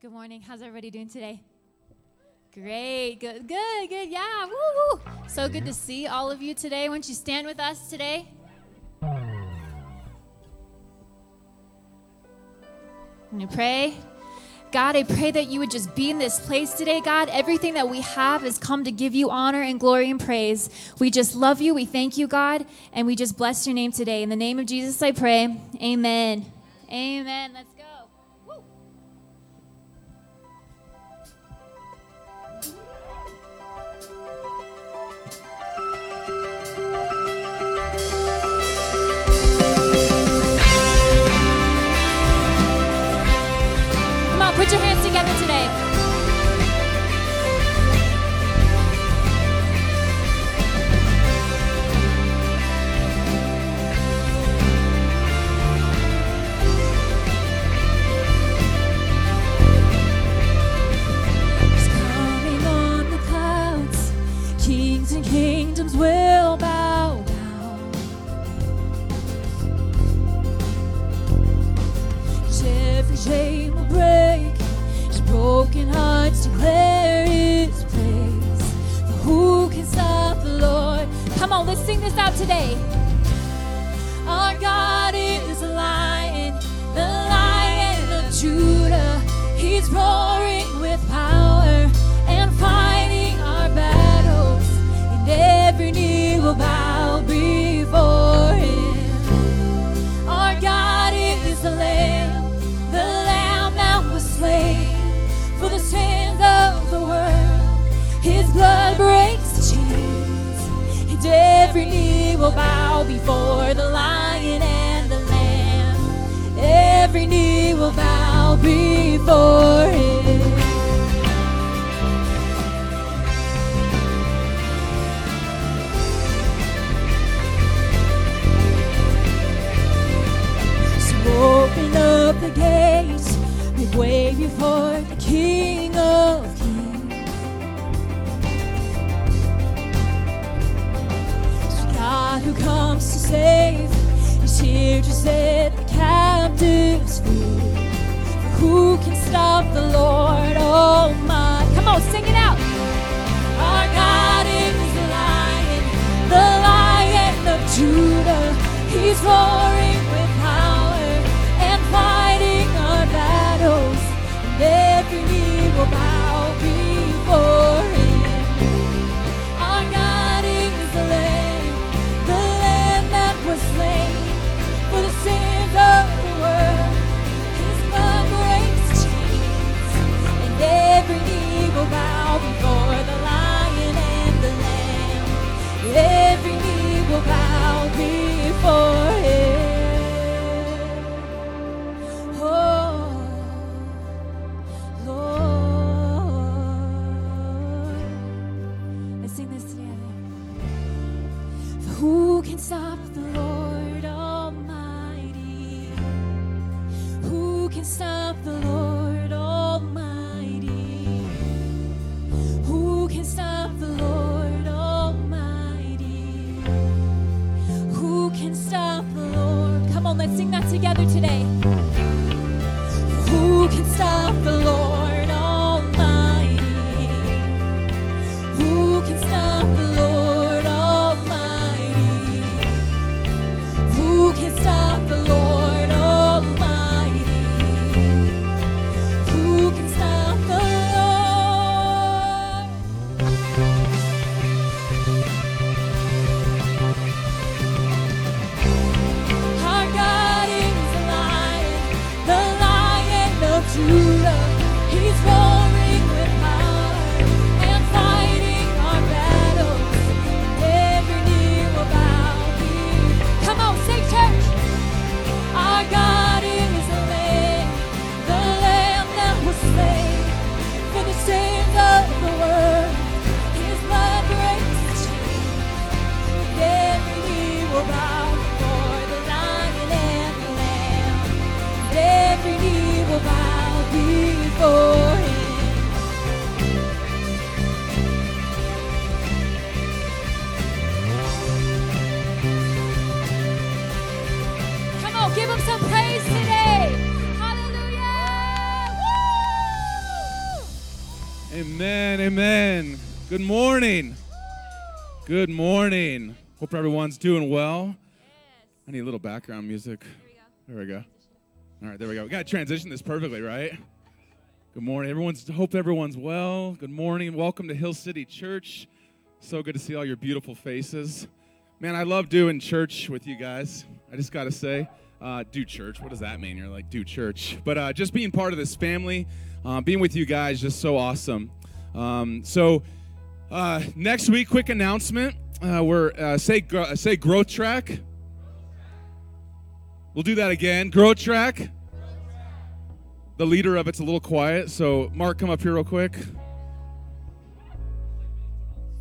Good morning. How's everybody doing today? Great. Good. Good. Good. Yeah. Woo woo. So good to see all of you today. Won't you stand with us today? I'm going to pray. God, I pray that you would just be in this place today, God. Everything that we have has come to give you honor and glory and praise. We just love you. We thank you, God, and we just bless your name today. In the name of Jesus, I pray. Amen. Amen. Let's on, let's sing this out today. Our God is a lion, the lion of Judah. He's roaring bow before the Lion and the Lamb. Every knee will bow before him. So open up the gates, make way before the King God who comes to save is here to set the captives free. Who can stop the Lord oh Almighty? Come on, sing it out. Our God is the lion, the lion of Judah. He's roaring Every knee will bow morning. Good morning. Hope everyone's doing well. I need a little background music. There we go. All right, there we go. We got to transition this perfectly, right? Good morning. Everyone's hope everyone's well. Good morning. Welcome to Hill City Church. So good to see all your beautiful faces. Man, I love doing church with you guys. I just got to say, uh, do church. What does that mean? You're like, do church. But uh, just being part of this family, uh, being with you guys, just so awesome. Um, so uh, next week, quick announcement. Uh, we're uh, say uh, say growth track. We'll do that again. Growth track. The leader of it's a little quiet, so Mark, come up here real quick.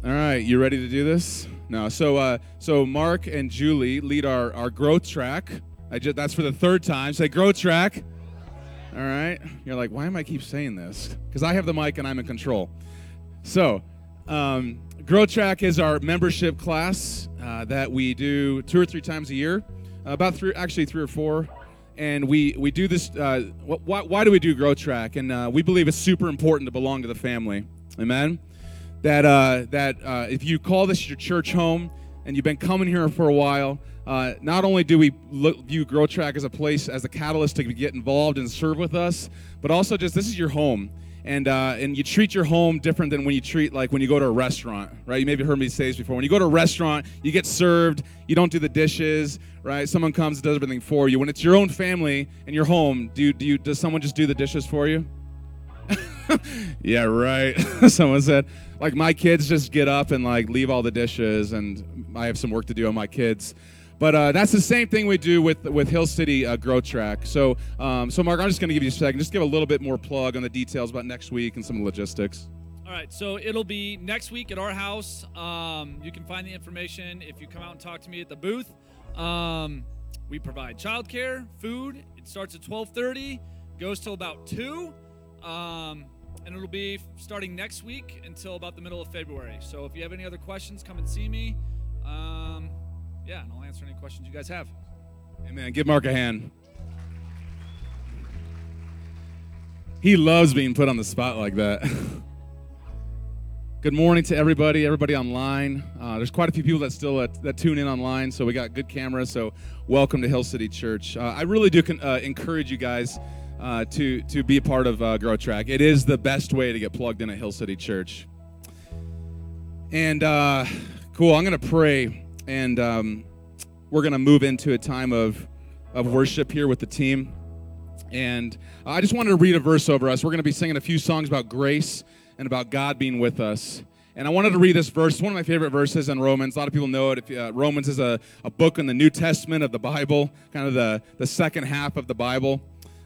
All right, you ready to do this? No. So uh, so Mark and Julie lead our our growth track. I just that's for the third time. Say growth track. All right. You're like, why am I keep saying this? Because I have the mic and I'm in control. So, um, Grow Track is our membership class uh, that we do two or three times a year, about three, actually three or four. And we, we do this. Uh, why, why do we do Grow Track? And uh, we believe it's super important to belong to the family. Amen. That uh, that uh, if you call this your church home and you've been coming here for a while, uh, not only do we look, view Grow Track as a place, as a catalyst to get involved and serve with us, but also just this is your home. And, uh, and you treat your home different than when you treat like when you go to a restaurant, right? You maybe heard me say this before. When you go to a restaurant, you get served, you don't do the dishes, right? Someone comes and does everything for you. When it's your own family and your home, do do you, does someone just do the dishes for you? yeah, right. Someone said, like my kids just get up and like leave all the dishes, and I have some work to do on my kids. But uh, that's the same thing we do with with Hill City uh, Growth Track. So, um, so Mark, I'm just going to give you a second, just give a little bit more plug on the details about next week and some of the logistics. All right, so it'll be next week at our house. Um, you can find the information if you come out and talk to me at the booth. Um, we provide childcare, food. It starts at 12:30, goes till about two, um, and it'll be starting next week until about the middle of February. So if you have any other questions, come and see me. Yeah, and I'll answer any questions you guys have. Hey Amen. Give Mark a hand. He loves being put on the spot like that. good morning to everybody, everybody online. Uh, there's quite a few people that still uh, that tune in online, so we got good cameras. So welcome to Hill City Church. Uh, I really do con- uh, encourage you guys uh, to to be a part of uh, Grow Track. It is the best way to get plugged in at Hill City Church. And cool, I'm gonna pray and um, we're going to move into a time of, of worship here with the team. And I just wanted to read a verse over us. We're going to be singing a few songs about grace and about God being with us. And I wanted to read this verse. It's one of my favorite verses in Romans. A lot of people know it. If, uh, Romans is a, a book in the New Testament of the Bible, kind of the, the second half of the Bible.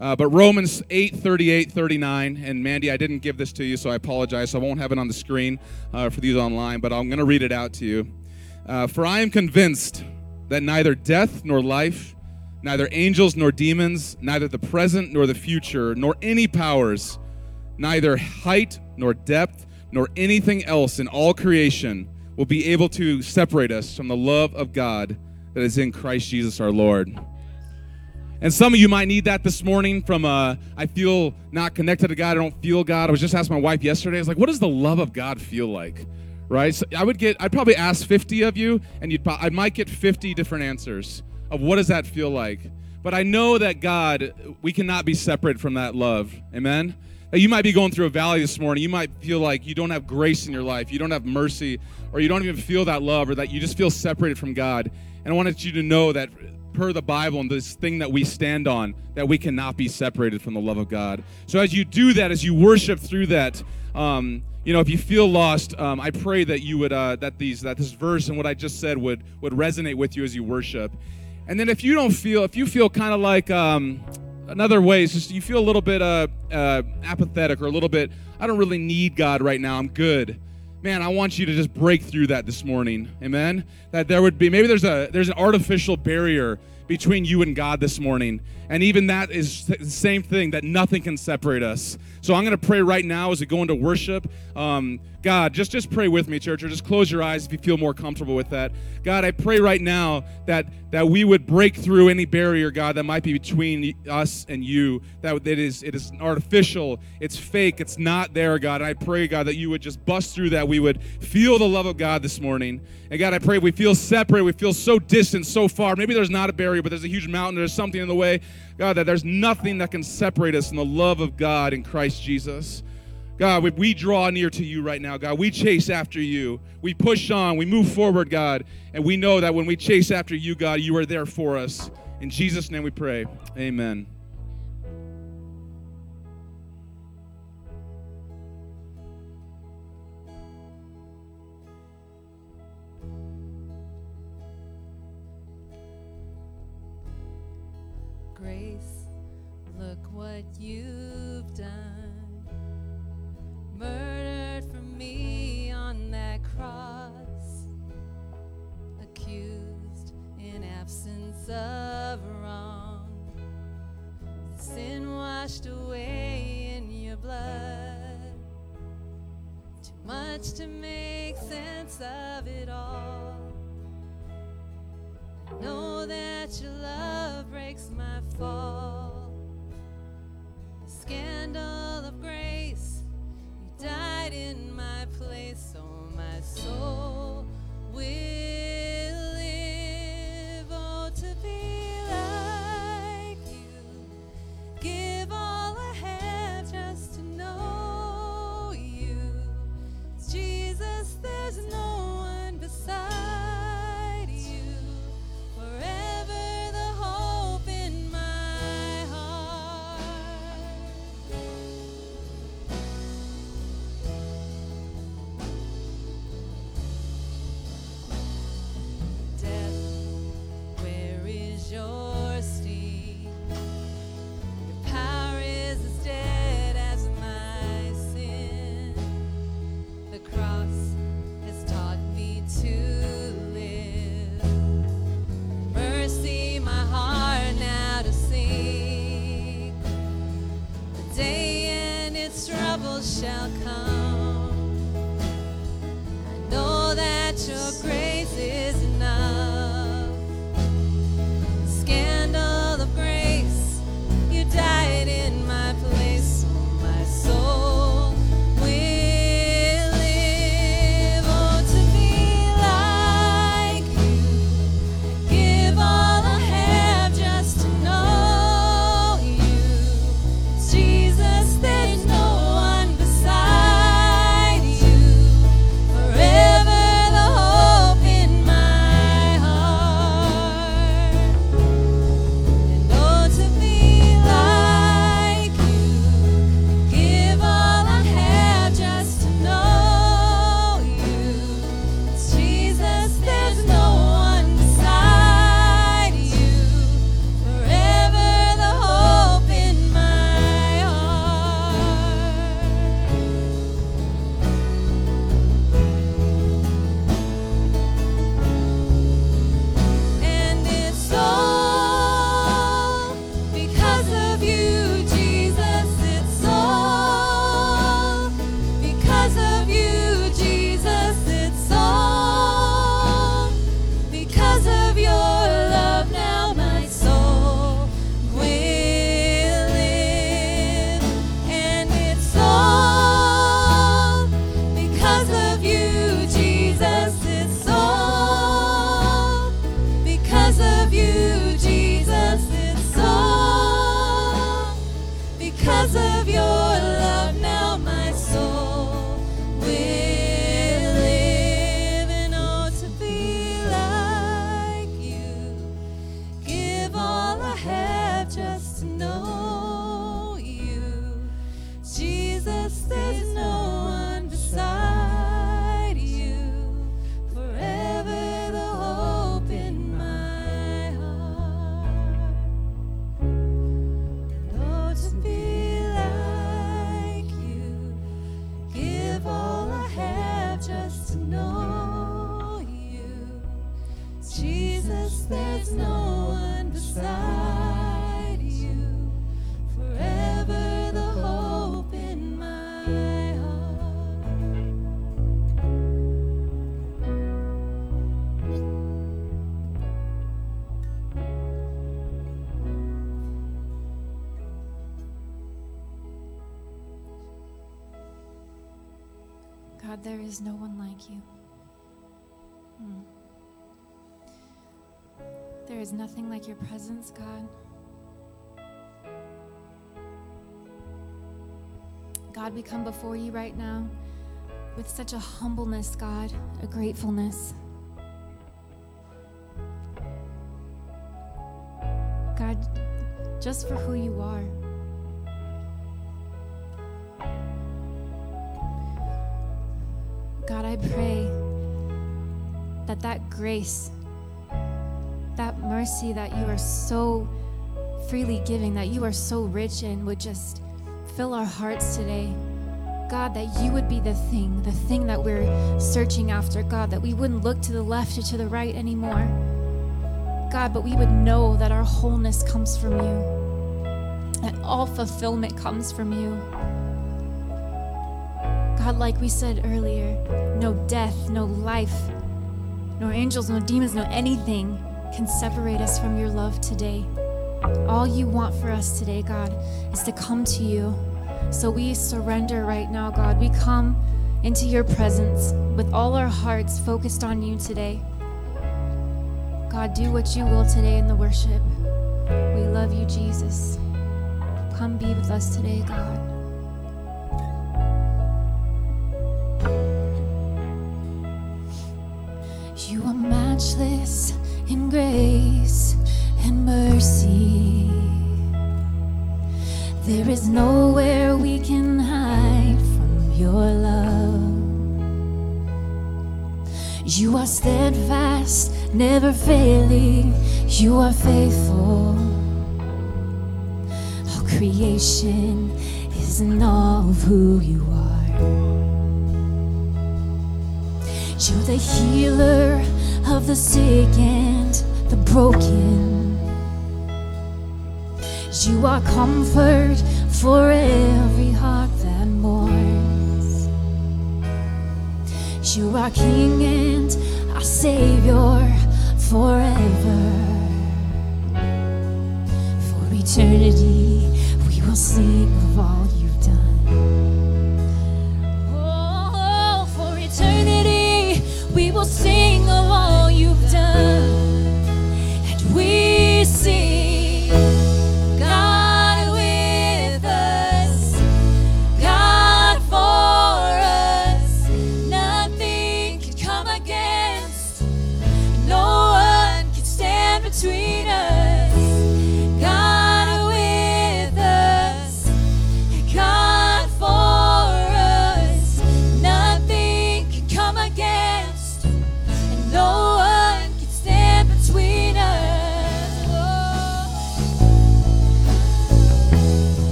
Uh, but Romans 8, 38, 39. And Mandy, I didn't give this to you, so I apologize. So I won't have it on the screen uh, for these online, but I'm going to read it out to you. Uh, For I am convinced that neither death nor life, neither angels nor demons, neither the present nor the future, nor any powers, neither height nor depth, nor anything else in all creation will be able to separate us from the love of God that is in Christ Jesus our Lord. And some of you might need that this morning from uh, I feel not connected to God, I don't feel God. I was just asking my wife yesterday, I was like, what does the love of God feel like? Right? So I would get, I'd probably ask 50 of you, and you'd, I might get 50 different answers of what does that feel like. But I know that God, we cannot be separate from that love. Amen? You might be going through a valley this morning. You might feel like you don't have grace in your life, you don't have mercy, or you don't even feel that love, or that you just feel separated from God. And I wanted you to know that per the Bible and this thing that we stand on, that we cannot be separated from the love of God. So as you do that, as you worship through that, um, you know, if you feel lost, um, I pray that you would uh, that these that this verse and what I just said would would resonate with you as you worship. And then if you don't feel, if you feel kind of like um, another way is just you feel a little bit uh, uh, apathetic or a little bit, I don't really need God right now. I'm good. Man, I want you to just break through that this morning. Amen. That there would be maybe there's a there's an artificial barrier between you and God this morning. And even that is the same thing that nothing can separate us. So I'm going to pray right now as we go into worship. Um, God, just just pray with me, church, or just close your eyes if you feel more comfortable with that. God, I pray right now that that we would break through any barrier, God, that might be between us and you. That it is it is artificial, it's fake, it's not there, God. And I pray, God, that you would just bust through that. We would feel the love of God this morning. And God, I pray we feel separate, we feel so distant, so far. Maybe there's not a barrier, but there's a huge mountain, there's something in the way. God, that there's nothing that can separate us from the love of God in Christ Jesus. God, we, we draw near to you right now, God. We chase after you. We push on. We move forward, God. And we know that when we chase after you, God, you are there for us. In Jesus' name we pray. Amen. Washed away in your blood. Too much to make sense of it all. Know that your love breaks my fall. Is no one like you. Hmm. There is nothing like your presence, God. God, we come before you right now with such a humbleness, God, a gratefulness. God, just for who you are. God, I pray that that grace, that mercy that you are so freely giving, that you are so rich in, would just fill our hearts today. God, that you would be the thing, the thing that we're searching after. God, that we wouldn't look to the left or to the right anymore. God, but we would know that our wholeness comes from you, that all fulfillment comes from you. God, like we said earlier, no death, no life, nor angels, no demons, no anything can separate us from your love today. All you want for us today, God, is to come to you. So we surrender right now, God. We come into your presence with all our hearts focused on you today. God, do what you will today in the worship. We love you, Jesus. Come be with us today, God. Never failing. You are faithful. All creation is in awe of who you are. You're the healer of the sick and the broken. You are comfort for every heart that mourns. You are King and our Savior forever. For eternity, we will sing of all you've done. Oh, for eternity, we will sing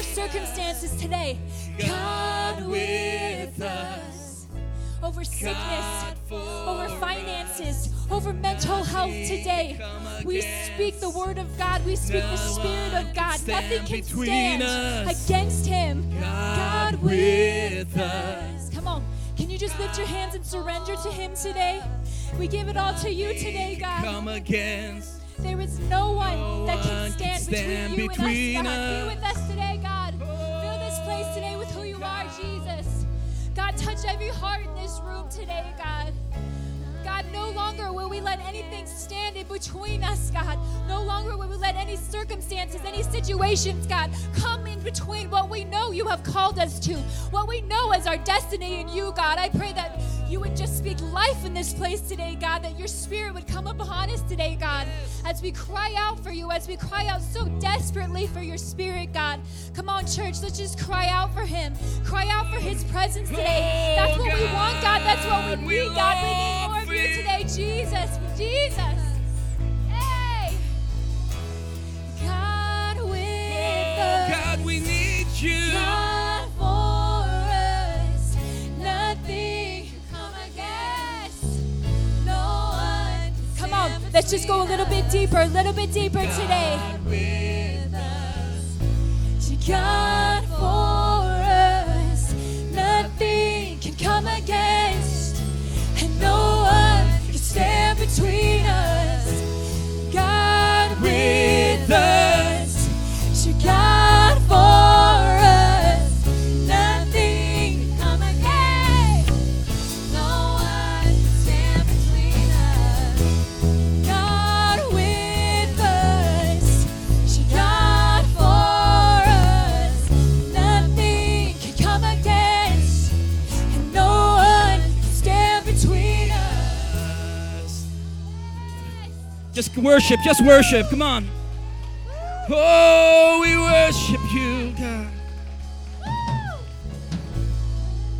stand Come on, over your circumstances today. God with us. Over sickness, over finances, over mental health today. We speak the word of God. We speak the spirit of God. Nothing can stand against him. God with us. Come on. Can you just lift your hands and surrender to him today? We give it all to you today, God. Come against. There is no one that can stand, between you and us, God. Be with us today, touch every heart in this room today, God. God, no longer will we let anything stand in between us, God. No longer will we let any circumstances, any situations, God, come in between what we know you have called us to, what we know as our destiny in you, God. I pray that you would just speak life in this place today, God, that your spirit would come upon us today, God, as we cry out for you, as we cry out so desperately for your spirit, God. Come on, church, let's just cry out for him. Cry out for his presence today. Oh, That's what we want, God. That's what we need, God. We need more of you today, Jesus. Jesus. Hey. God with us. God, we need you. God let's just go a little bit deeper, a little bit deeper today. You God for us. Nothing can come against. Worship, just worship. Come on. Oh, we worship you, God.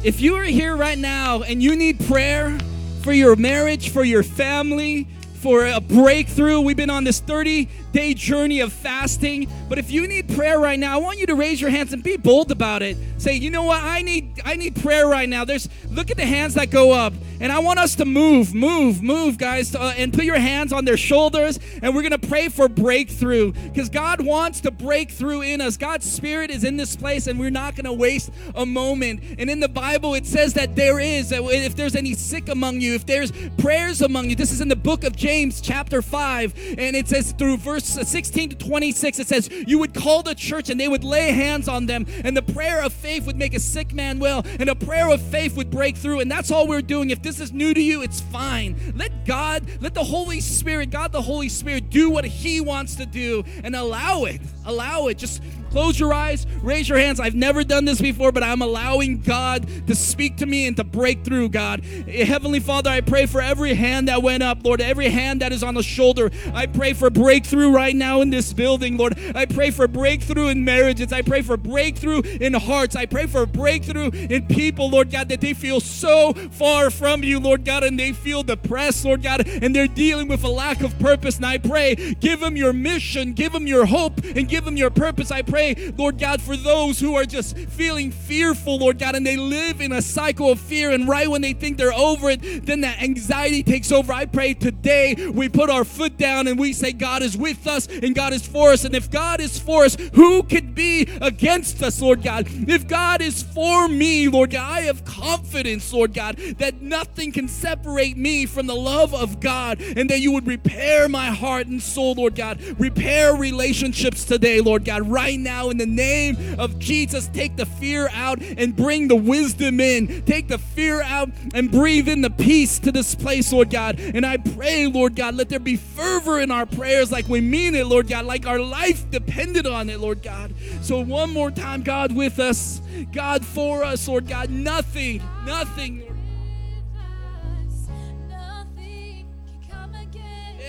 If you are here right now and you need prayer for your marriage, for your family, for a breakthrough, we've been on this 30 day journey of fasting. But if you need prayer right now, I want you to raise your hands and be bold about it. Say, you know what? I need I need prayer right now. There's look at the hands that go up, and I want us to move, move, move, guys, uh, and put your hands on their shoulders, and we're gonna pray for breakthrough because God wants to break through in us. God's Spirit is in this place, and we're not gonna waste a moment. And in the Bible, it says that there is that if there's any sick among you, if there's prayers among you, this is in the book of James. Chapter 5, and it says through verse 16 to 26, it says, You would call the church and they would lay hands on them, and the prayer of faith would make a sick man well, and a prayer of faith would break through. And that's all we're doing. If this is new to you, it's fine. Let God, let the Holy Spirit, God the Holy Spirit, do what He wants to do and allow it. Allow it. Just Close your eyes, raise your hands. I've never done this before, but I'm allowing God to speak to me and to break through, God. Eh, Heavenly Father, I pray for every hand that went up, Lord, every hand that is on the shoulder. I pray for breakthrough right now in this building, Lord. I pray for breakthrough in marriages. I pray for breakthrough in hearts. I pray for breakthrough in people, Lord God, that they feel so far from you, Lord God, and they feel depressed, Lord God, and they're dealing with a lack of purpose. And I pray, give them your mission, give them your hope, and give them your purpose. I pray pray, Lord God, for those who are just feeling fearful, Lord God, and they live in a cycle of fear. And right when they think they're over it, then that anxiety takes over. I pray today we put our foot down and we say, God is with us and God is for us. And if God is for us, who could be against us, Lord God? If God is for me, Lord God, I have confidence, Lord God, that nothing can separate me from the love of God and that you would repair my heart and soul, Lord God. Repair relationships today, Lord God, right now now in the name of Jesus. Take the fear out and bring the wisdom in. Take the fear out and breathe in the peace to this place, Lord God. And I pray, Lord God, let there be fervor in our prayers like we mean it, Lord God, like our life depended on it, Lord God. So one more time, God with us, God for us, Lord God. Nothing, nothing,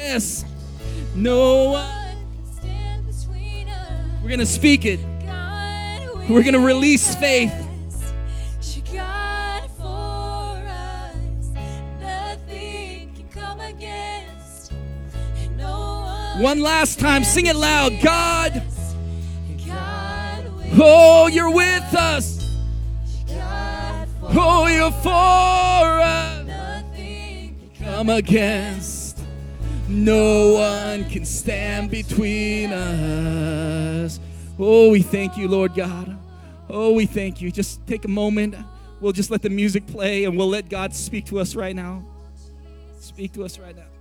Yes. No one. We're going to speak it. We're going to release faith. One last time, sing it loud. God, oh, you're with us. Oh, you're for us. Nothing can come against. No one can stand between us. Oh, we thank you, Lord God. Oh, we thank you. Just take a moment. We'll just let the music play and we'll let God speak to us right now. Speak to us right now.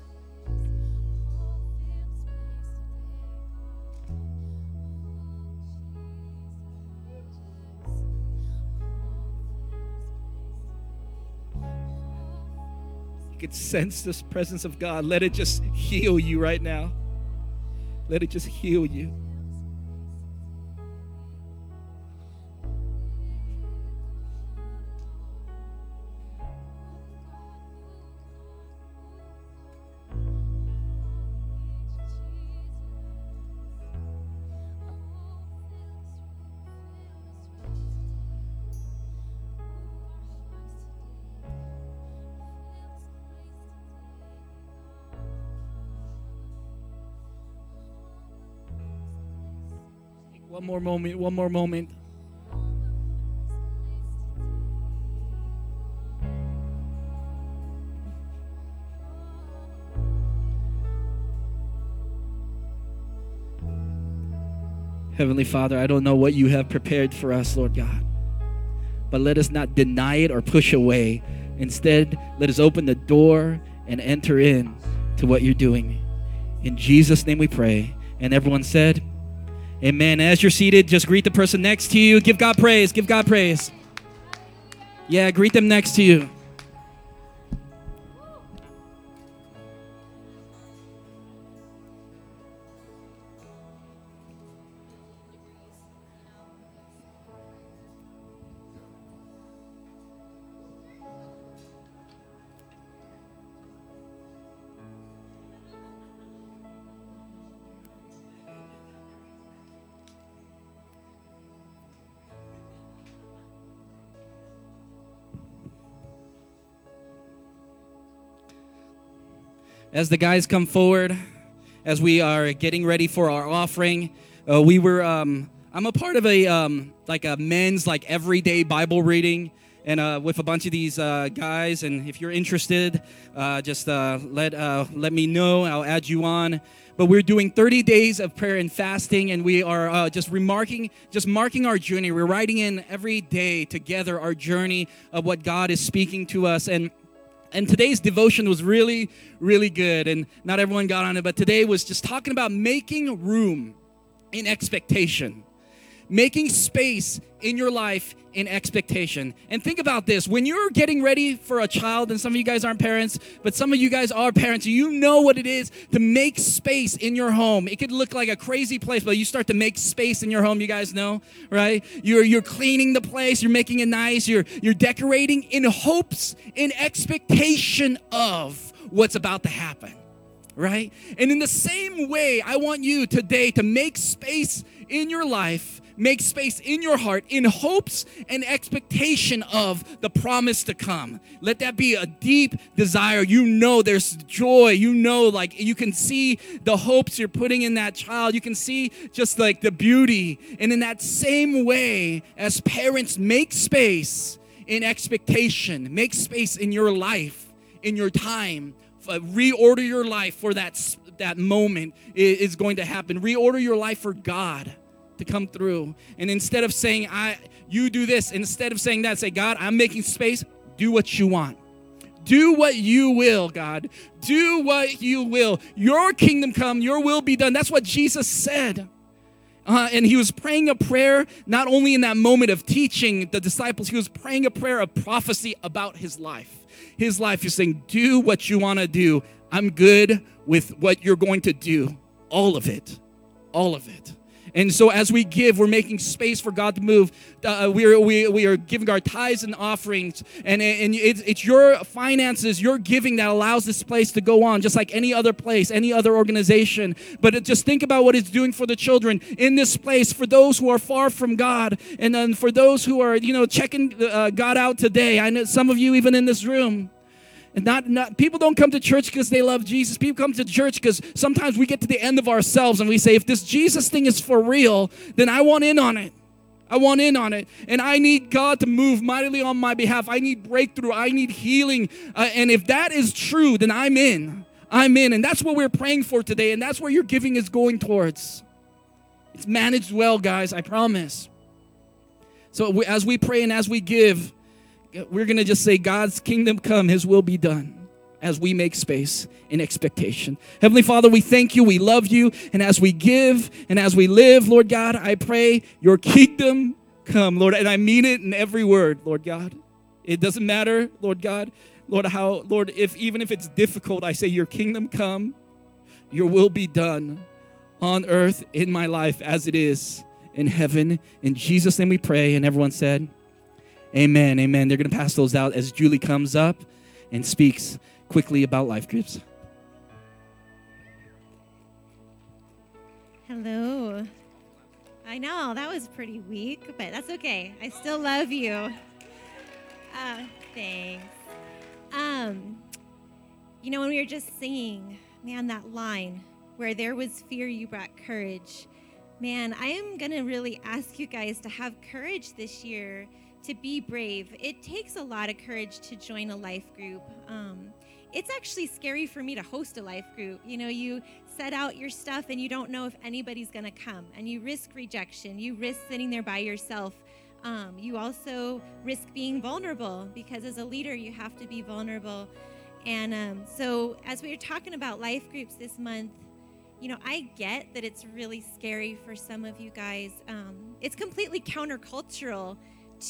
Could sense this presence of God, let it just heal you right now. Let it just heal you. One more moment, one more moment. Heavenly Father, I don't know what you have prepared for us, Lord God. But let us not deny it or push away. Instead, let us open the door and enter in to what you're doing. In Jesus' name we pray. And everyone said, Amen. As you're seated, just greet the person next to you. Give God praise. Give God praise. Yeah, greet them next to you. As the guys come forward, as we are getting ready for our offering, uh, we were. Um, I'm a part of a um, like a men's like everyday Bible reading, and uh, with a bunch of these uh, guys. And if you're interested, uh, just uh, let uh, let me know. I'll add you on. But we're doing 30 days of prayer and fasting, and we are just remarking, just marking our journey. We're writing in every day together our journey of what God is speaking to us and And today's devotion was really, really good. And not everyone got on it, but today was just talking about making room in expectation making space in your life in expectation. And think about this when you're getting ready for a child, and some of you guys aren't parents, but some of you guys are parents, you know what it is to make space in your home. It could look like a crazy place, but you start to make space in your home, you guys know, right? You're you're cleaning the place, you're making it nice, you're you're decorating in hopes, in expectation of what's about to happen right? And in the same way, I want you today to make space in your life make space in your heart in hopes and expectation of the promise to come. Let that be a deep desire. You know there's joy. You know, like you can see the hopes you're putting in that child. You can see just like the beauty. And in that same way, as parents, make space in expectation, make space in your life, in your time. Uh, reorder your life for that that moment is going to happen. Reorder your life for God to come through. And instead of saying, I you do this, instead of saying that, say, God, I'm making space, do what you want. Do what you will, God. Do what you will. Your kingdom come, your will be done. That's what Jesus said. Uh, and he was praying a prayer not only in that moment of teaching the disciples, he was praying a prayer of prophecy about his life. His life, he's saying, Do what you want to do. I'm good with what you're going to do. All of it. All of it. And so as we give, we're making space for God to move. Uh, we, are, we, we are giving our tithes and offerings. And, and it's, it's your finances, your giving that allows this place to go on, just like any other place, any other organization. But it, just think about what it's doing for the children in this place, for those who are far from God, and then for those who are, you know, checking uh, God out today. I know some of you even in this room. And not, not people don't come to church because they love Jesus. People come to church because sometimes we get to the end of ourselves and we say, if this Jesus thing is for real, then I want in on it. I want in on it. And I need God to move mightily on my behalf. I need breakthrough. I need healing. Uh, and if that is true, then I'm in. I'm in. And that's what we're praying for today. And that's where your giving is going towards. It's managed well, guys, I promise. So as we pray and as we give, we're going to just say, God's kingdom come, His will be done as we make space in expectation. Heavenly Father, we thank you, we love you, and as we give and as we live, Lord God, I pray your kingdom come, Lord, and I mean it in every word, Lord God. It doesn't matter, Lord God, Lord, how, Lord, if even if it's difficult, I say your kingdom come, your will be done on earth in my life as it is in heaven. In Jesus' name we pray, and everyone said, Amen. Amen. They're going to pass those out as Julie comes up and speaks quickly about life groups. Hello. I know that was pretty weak, but that's okay. I still love you. Uh, thanks. Um, you know, when we were just singing, man, that line where there was fear, you brought courage. Man, I am going to really ask you guys to have courage this year to be brave. It takes a lot of courage to join a life group. Um, it's actually scary for me to host a life group. You know, you set out your stuff and you don't know if anybody's going to come, and you risk rejection. You risk sitting there by yourself. Um, you also risk being vulnerable because as a leader, you have to be vulnerable. And um, so, as we were talking about life groups this month, you know, I get that it's really scary for some of you guys. Um, it's completely countercultural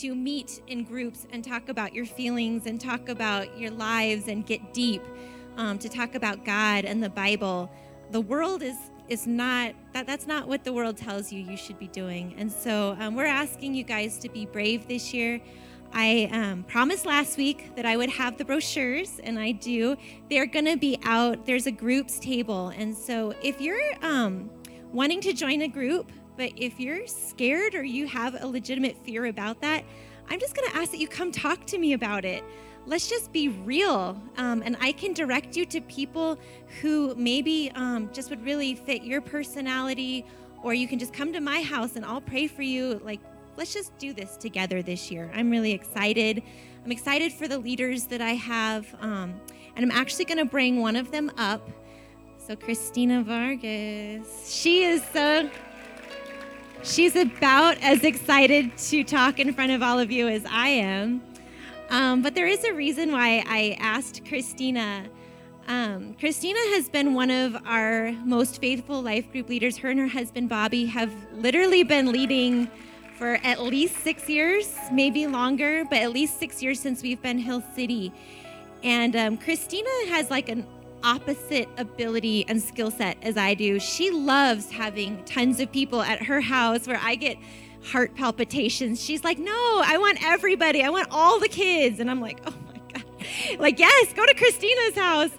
to meet in groups and talk about your feelings and talk about your lives and get deep, um, to talk about God and the Bible. The world is is not that that's not what the world tells you you should be doing. And so um, we're asking you guys to be brave this year. I um, promised last week that I would have the brochures, and I do. They're going to be out. There's a groups table, and so if you're um, wanting to join a group, but if you're scared or you have a legitimate fear about that, I'm just going to ask that you come talk to me about it. Let's just be real. Um, and I can direct you to people who maybe um, just would really fit your personality, or you can just come to my house and I'll pray for you. Like, let's just do this together this year. I'm really excited. I'm excited for the leaders that I have. Um, and I'm actually going to bring one of them up. So, Christina Vargas, she is so. She's about as excited to talk in front of all of you as I am. Um, but there is a reason why I asked Christina. Um, Christina has been one of our most faithful life group leaders. Her and her husband Bobby have literally been leading for at least six years, maybe longer, but at least six years since we've been Hill City. And um, Christina has like an opposite ability and skill set as I do. She loves having tons of people at her house where I get heart palpitations. She's like, No, I want everybody. I want all the kids. And I'm like, Oh my. Like, yes, go to Christina's house.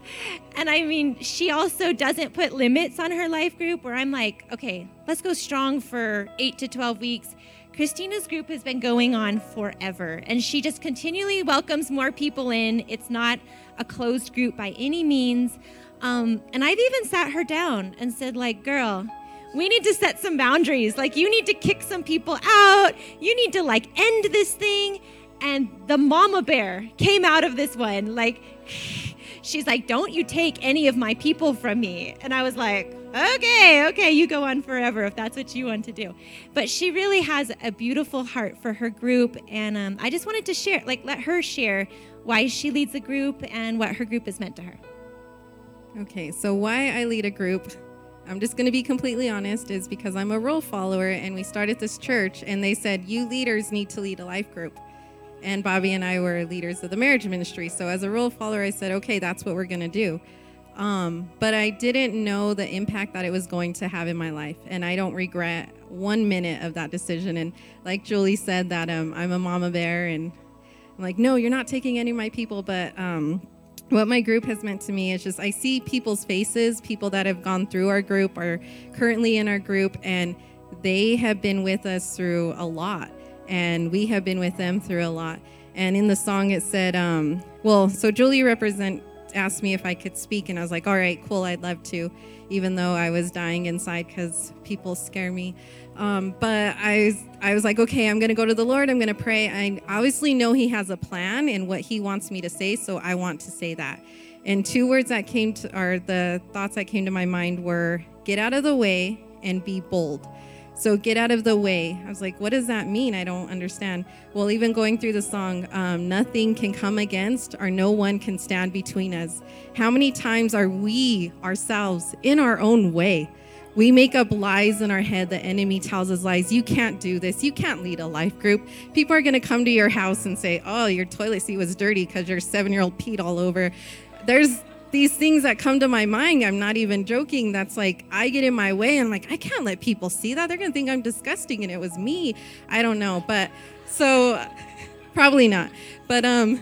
And I mean, she also doesn't put limits on her life group where I'm like, Okay, let's go strong for eight to 12 weeks. Christina's group has been going on forever, and she just continually welcomes more people in. It's not a closed group by any means. Um, and I've even sat her down and said, like, girl, we need to set some boundaries. Like, you need to kick some people out. You need to, like, end this thing. And the mama bear came out of this one. Like, she's like, don't you take any of my people from me. And I was like, okay, okay, you go on forever if that's what you want to do. But she really has a beautiful heart for her group. And um, I just wanted to share, like, let her share why she leads a group and what her group has meant to her. Okay, so why I lead a group, I'm just going to be completely honest, is because I'm a role follower and we started this church and they said, you leaders need to lead a life group. And Bobby and I were leaders of the marriage ministry. So as a rule follower, I said, okay, that's what we're going to do. Um, but I didn't know the impact that it was going to have in my life. And I don't regret one minute of that decision. And like Julie said, that um, I'm a mama bear and I'm like, no, you're not taking any of my people. But um, what my group has meant to me is just I see people's faces, people that have gone through our group are currently in our group, and they have been with us through a lot, and we have been with them through a lot. And in the song, it said, um, well, so Julie represent asked me if I could speak, and I was like, all right, cool, I'd love to, even though I was dying inside because people scare me. Um, but I, I was like, okay, I'm going to go to the Lord. I'm going to pray. I obviously know He has a plan and what He wants me to say, so I want to say that. And two words that came to, or the thoughts that came to my mind were get out of the way and be bold. So get out of the way. I was like, what does that mean? I don't understand. Well, even going through the song, um, nothing can come against or no one can stand between us. How many times are we ourselves in our own way? We make up lies in our head. The enemy tells us lies. You can't do this. You can't lead a life group. People are going to come to your house and say, oh, your toilet seat was dirty because your seven year old peed all over. There's these things that come to my mind. I'm not even joking. That's like, I get in my way and I'm like, I can't let people see that. They're going to think I'm disgusting and it was me. I don't know. But so probably not. But, um,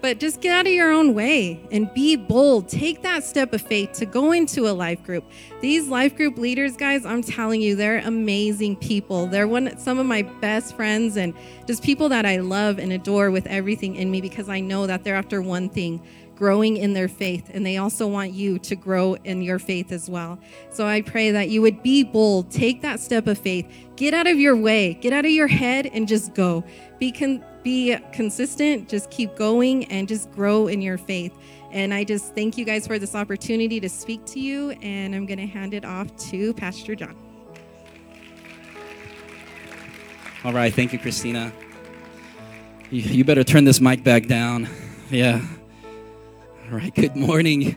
but just get out of your own way and be bold. Take that step of faith to go into a life group. These life group leaders, guys, I'm telling you, they're amazing people. They're one some of my best friends and just people that I love and adore with everything in me because I know that they're after one thing, growing in their faith and they also want you to grow in your faith as well. So I pray that you would be bold, take that step of faith, get out of your way, get out of your head and just go. Be con- be consistent, just keep going and just grow in your faith. And I just thank you guys for this opportunity to speak to you. And I'm going to hand it off to Pastor John. All right. Thank you, Christina. You, you better turn this mic back down. Yeah. All right. Good morning.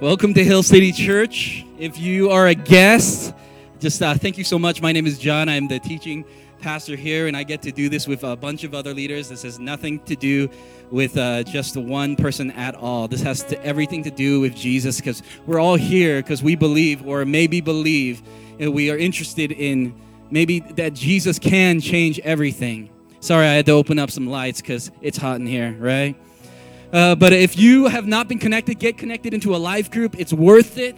Welcome to Hill City Church. If you are a guest, just uh, thank you so much. My name is John. I'm the teaching pastor here, and I get to do this with a bunch of other leaders. This has nothing to do with uh, just one person at all. This has to, everything to do with Jesus because we're all here because we believe, or maybe believe, and we are interested in maybe that Jesus can change everything. Sorry, I had to open up some lights because it's hot in here, right? Uh, but if you have not been connected, get connected into a life group. It's worth it.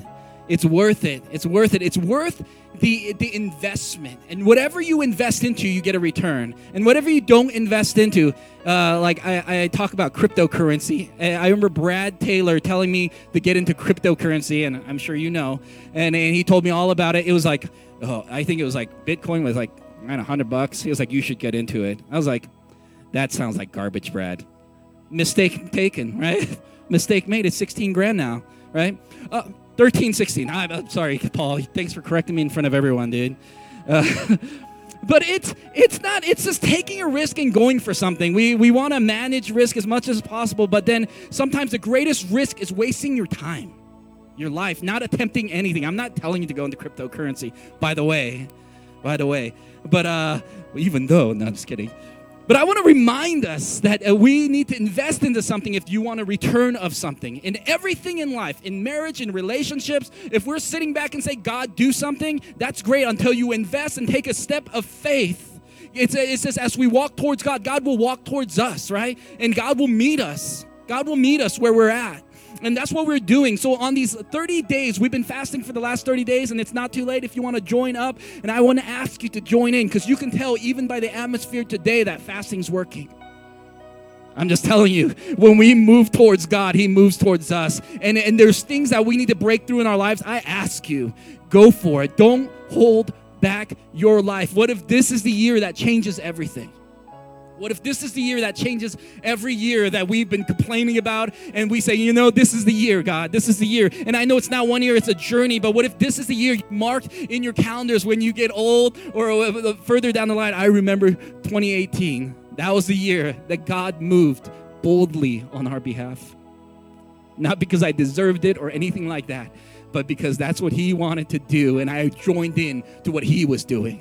It's worth it. It's worth it. It's worth the the investment. And whatever you invest into, you get a return. And whatever you don't invest into, uh, like I, I talk about cryptocurrency. I remember Brad Taylor telling me to get into cryptocurrency, and I'm sure you know. And, and he told me all about it. It was like, oh, I think it was like Bitcoin was like, man, hundred bucks. He was like, you should get into it. I was like, that sounds like garbage, Brad. Mistake taken, right? Mistake made. It's 16 grand now, right? Uh, 13, 16. I'm sorry, Paul. Thanks for correcting me in front of everyone, dude. Uh, but it's it's not it's just taking a risk and going for something we we want to manage risk as much as possible but then sometimes the greatest risk is wasting your time your life not attempting anything i'm not telling you to go into cryptocurrency by the way by the way but uh even though no i'm just kidding but I want to remind us that uh, we need to invest into something if you want a return of something. In everything in life, in marriage, in relationships, if we're sitting back and say, God, do something, that's great until you invest and take a step of faith. It's, it says, as we walk towards God, God will walk towards us, right? And God will meet us. God will meet us where we're at. And that's what we're doing. So, on these 30 days, we've been fasting for the last 30 days, and it's not too late if you want to join up. And I want to ask you to join in because you can tell even by the atmosphere today that fasting's working. I'm just telling you, when we move towards God, He moves towards us. And, and there's things that we need to break through in our lives. I ask you, go for it. Don't hold back your life. What if this is the year that changes everything? What if this is the year that changes every year that we've been complaining about and we say, you know, this is the year, God, this is the year. And I know it's not one year, it's a journey, but what if this is the year marked in your calendars when you get old or uh, further down the line? I remember 2018. That was the year that God moved boldly on our behalf. Not because I deserved it or anything like that, but because that's what He wanted to do, and I joined in to what He was doing.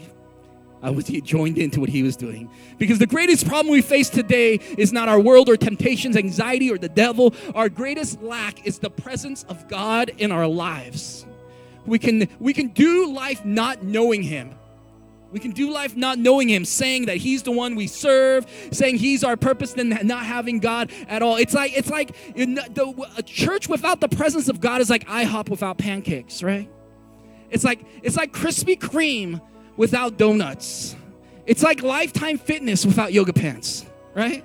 I was joined into what he was doing. Because the greatest problem we face today is not our world or temptations, anxiety, or the devil. Our greatest lack is the presence of God in our lives. We can we can do life not knowing him. We can do life not knowing him, saying that he's the one we serve, saying he's our purpose, then not having God at all. It's like it's like the, a church without the presence of God is like IHOP without pancakes, right? It's like it's like Krispy Kreme without donuts. It's like lifetime fitness without yoga pants, right?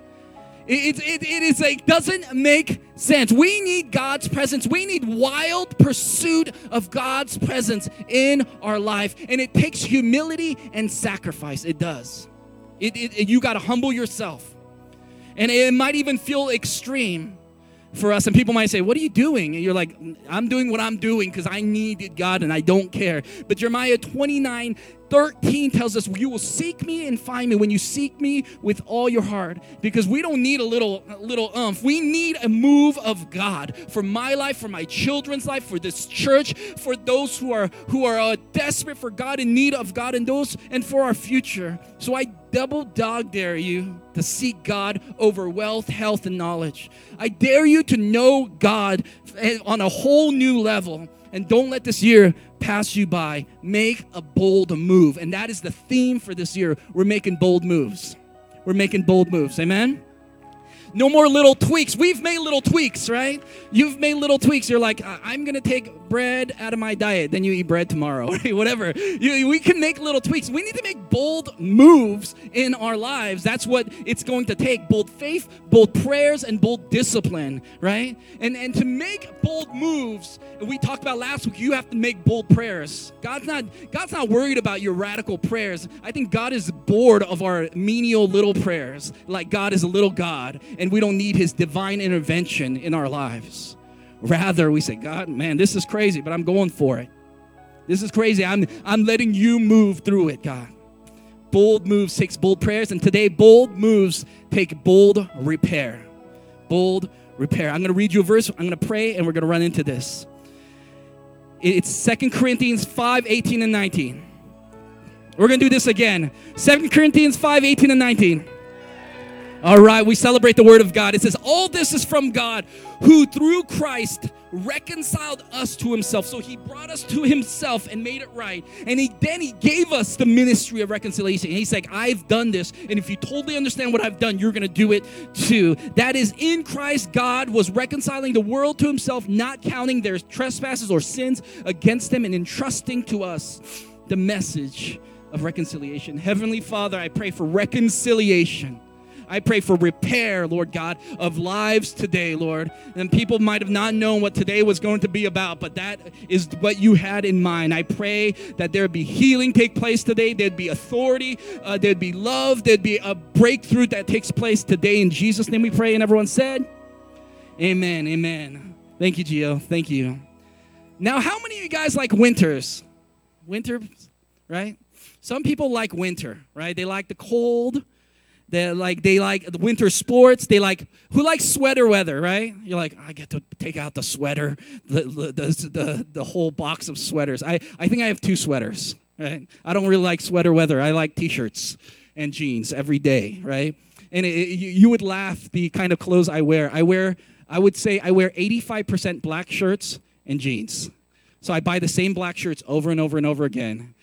It, it, it is like doesn't make sense. We need God's presence. We need wild pursuit of God's presence in our life. And it takes humility and sacrifice. It does. It, it you got to humble yourself. And it might even feel extreme for us. And people might say, What are you doing? And you're like, I'm doing what I'm doing because I needed God and I don't care. But Jeremiah 29 13 tells us, You will seek me and find me when you seek me with all your heart. Because we don't need a little, a little umph. We need a move of God for my life, for my children's life, for this church, for those who are who are uh, desperate for God, in need of God, and those and for our future. So I double dog dare you to seek God over wealth, health, and knowledge. I dare you to know God eh, on a whole new level. And don't let this year pass you by. Make a bold move. And that is the theme for this year. We're making bold moves. We're making bold moves. Amen? No more little tweaks. We've made little tweaks, right? You've made little tweaks. You're like, I'm going to take bread out of my diet. Then you eat bread tomorrow. Whatever. You, we can make little tweaks. We need to make bold moves in our lives. That's what it's going to take bold faith, bold prayers, and bold discipline, right? And, and to make bold moves, we talked about last week, you have to make bold prayers. God's not, God's not worried about your radical prayers. I think God is bored of our menial little prayers, like God is a little God and we don't need his divine intervention in our lives. Rather, we say, God, man, this is crazy, but I'm going for it. This is crazy. I'm, I'm letting you move through it, God. Bold moves takes bold prayers, and today, bold moves take bold repair. Bold repair. I'm going to read you a verse, I'm going to pray, and we're going to run into this. It's Second Corinthians 5 18 and 19. We're going to do this again. Second Corinthians 5 18 and 19. All right, we celebrate the word of God. It says, All this is from God, who through Christ reconciled us to himself. So he brought us to himself and made it right. And he then he gave us the ministry of reconciliation. And he's like, I've done this. And if you totally understand what I've done, you're gonna do it too. That is in Christ, God was reconciling the world to himself, not counting their trespasses or sins against them, and entrusting to us the message of reconciliation. Heavenly Father, I pray for reconciliation I pray for repair, Lord God, of lives today, Lord. And people might have not known what today was going to be about, but that is what you had in mind. I pray that there be healing take place today, there'd be authority, uh, there'd be love, there'd be a breakthrough that takes place today. In Jesus' name we pray. And everyone said, Amen. Amen. Thank you, Gio. Thank you. Now, how many of you guys like winters? Winter, right? Some people like winter, right? They like the cold. They like they like the winter sports. They like who likes sweater weather, right? You're like, I get to take out the sweater, the the the, the, whole box of sweaters. I, I think I have two sweaters, right? I don't really like sweater weather. I like t-shirts and jeans every day, right? And it, it, you would laugh the kind of clothes I wear. I wear I would say I wear 85% black shirts and jeans. So I buy the same black shirts over and over and over again.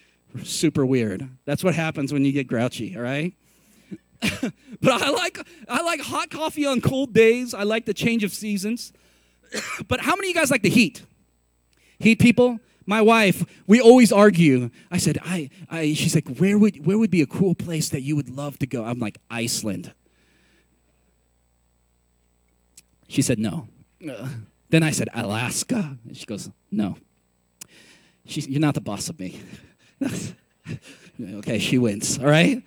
Super weird. That's what happens when you get grouchy, all right? but I like I like hot coffee on cold days. I like the change of seasons. but how many of you guys like the heat? Heat people? My wife, we always argue. I said, I, I she's like, where would where would be a cool place that you would love to go? I'm like, Iceland. She said, no. Then I said, Alaska. And she goes, no. She's, you're not the boss of me. okay, she wins, all right?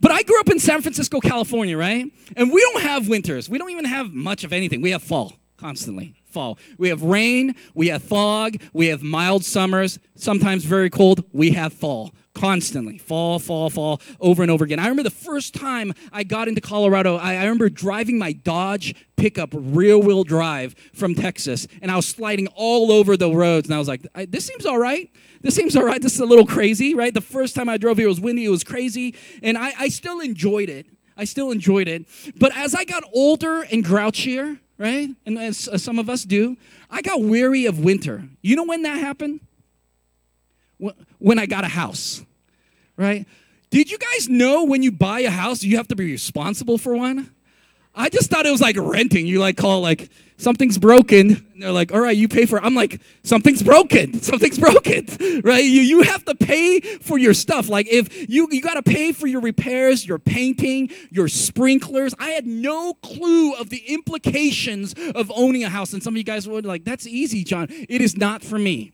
But I grew up in San Francisco, California, right? And we don't have winters. We don't even have much of anything. We have fall constantly. Fall. We have rain, we have fog, we have mild summers, sometimes very cold. We have fall constantly. Fall, fall, fall, over and over again. I remember the first time I got into Colorado, I, I remember driving my Dodge pickup rear wheel drive from Texas, and I was sliding all over the roads, and I was like, this seems all right this seems all right. This is a little crazy, right? The first time I drove here, it was windy, it was crazy, and I, I still enjoyed it. I still enjoyed it. But as I got older and grouchier, right, and as, as some of us do, I got weary of winter. You know when that happened? When I got a house, right? Did you guys know when you buy a house, you have to be responsible for one? I just thought it was like renting. You like call like something's broken. And they're like, all right, you pay for it. I'm like, something's broken. Something's broken. Right? You you have to pay for your stuff. Like if you you gotta pay for your repairs, your painting, your sprinklers. I had no clue of the implications of owning a house. And some of you guys would like, that's easy, John. It is not for me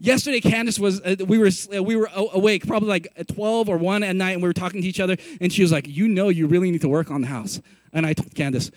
yesterday candace was uh, we were uh, we were awake probably like at 12 or 1 at night and we were talking to each other and she was like you know you really need to work on the house and I told Candace,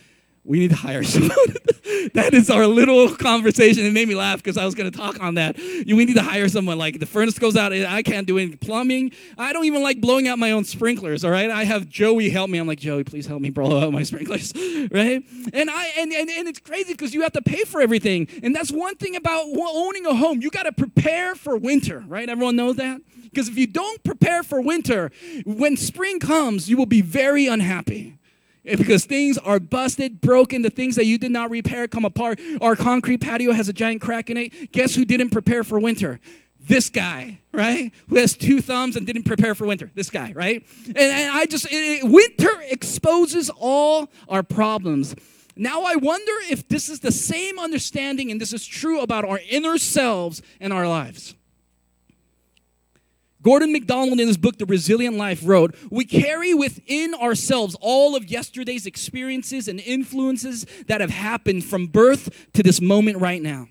we need to hire someone. that is our little conversation. It made me laugh because I was going to talk on that. We need to hire someone. Like the furnace goes out, I can't do any plumbing. I don't even like blowing out my own sprinklers. All right, I have Joey help me. I'm like Joey, please help me blow out my sprinklers. right? And I and and, and it's crazy because you have to pay for everything. And that's one thing about owning a home. You got to prepare for winter. Right? Everyone knows that. Because if you don't prepare for winter, when spring comes, you will be very unhappy Eh, because things are busted, broken, the things that you did not repair come apart. Our concrete patio has a giant crack in it. Guess who didn't prepare for winter? This guy, right? Who has two thumbs and didn't prepare for winter. This guy, right? And, and I just, it, it, winter exposes all our problems. Now I wonder if this is the same understanding and this is true about our inner selves and our lives. Gordon MacDonald, in his book, The Resilient Life, wrote We carry within ourselves all of yesterday's experiences and influences that have happened from birth to this moment right now.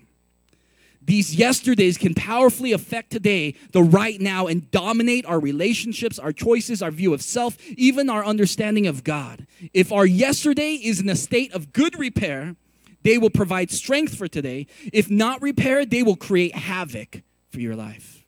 These yesterdays can powerfully affect today, the right now, and dominate our relationships, our choices, our view of self, even our understanding of God. If our yesterday is in a state of good repair, they will provide strength for today. If not repaired, they will create havoc for your life.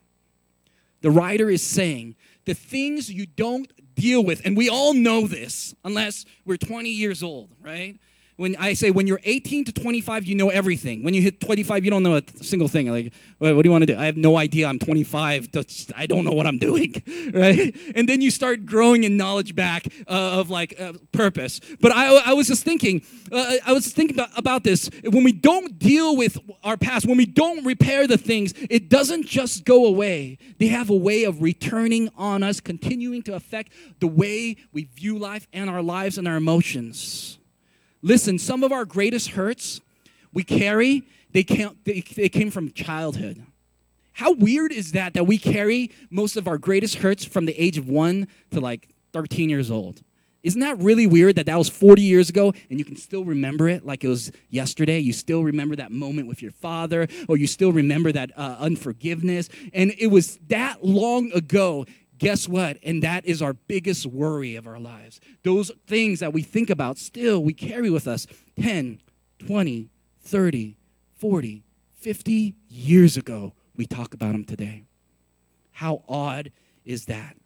The writer is saying the things you don't deal with, and we all know this unless we're 20 years old, right? When I say when you're 18 to 25, you know everything. When you hit 25, you don't know a single thing. Like, what do you want to do? I have no idea. I'm 25. I don't know what I'm doing, right? And then you start growing in knowledge back uh, of like uh, purpose. But I, I was just thinking, uh, I was thinking about, about this. When we don't deal with our past, when we don't repair the things, it doesn't just go away. They have a way of returning on us, continuing to affect the way we view life and our lives and our emotions. Listen, some of our greatest hurts we carry, they, can't, they, they came from childhood. How weird is that that we carry most of our greatest hurts from the age of one to like 13 years old? Isn't that really weird that that was 40 years ago and you can still remember it like it was yesterday? You still remember that moment with your father, or you still remember that uh, unforgiveness. And it was that long ago, guess what? And that is our biggest worry of our lives. Those things that we think about still we carry with us 10, 20, 30, 40, 50 years ago. We talk about them today. How odd is that?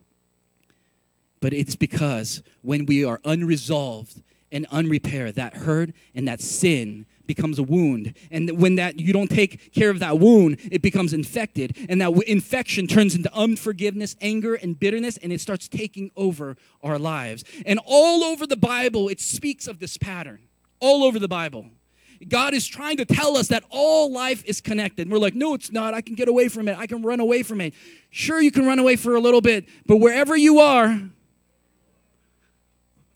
but it's because when we are unresolved and unrepaired, that hurt and that sin becomes a wound. And when that you don't take care of that wound, it becomes infected. And that w- infection turns into unforgiveness, anger, and bitterness, and it starts taking over our lives. And all over the Bible, it speaks of this pattern. All over the Bible. God is trying to tell us that all life is connected. We're like, no, it's not. I can get away from it. I can run away from it. Sure, you can run away for a little bit, but wherever you are,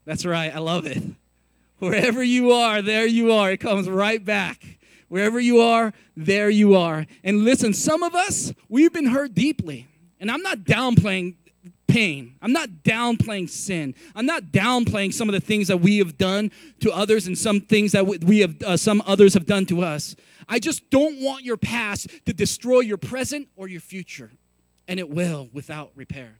that's right. I love it. Wherever you are, there you are. It comes right back. Wherever you are, there you are. And listen, some of us, we've been hurt deeply. And I'm not downplaying pain. I'm not downplaying sin. I'm not downplaying some of the things that we have done to others and some things that we have uh, some others have done to us. I just don't want your past to destroy your present or your future. And it will without repair.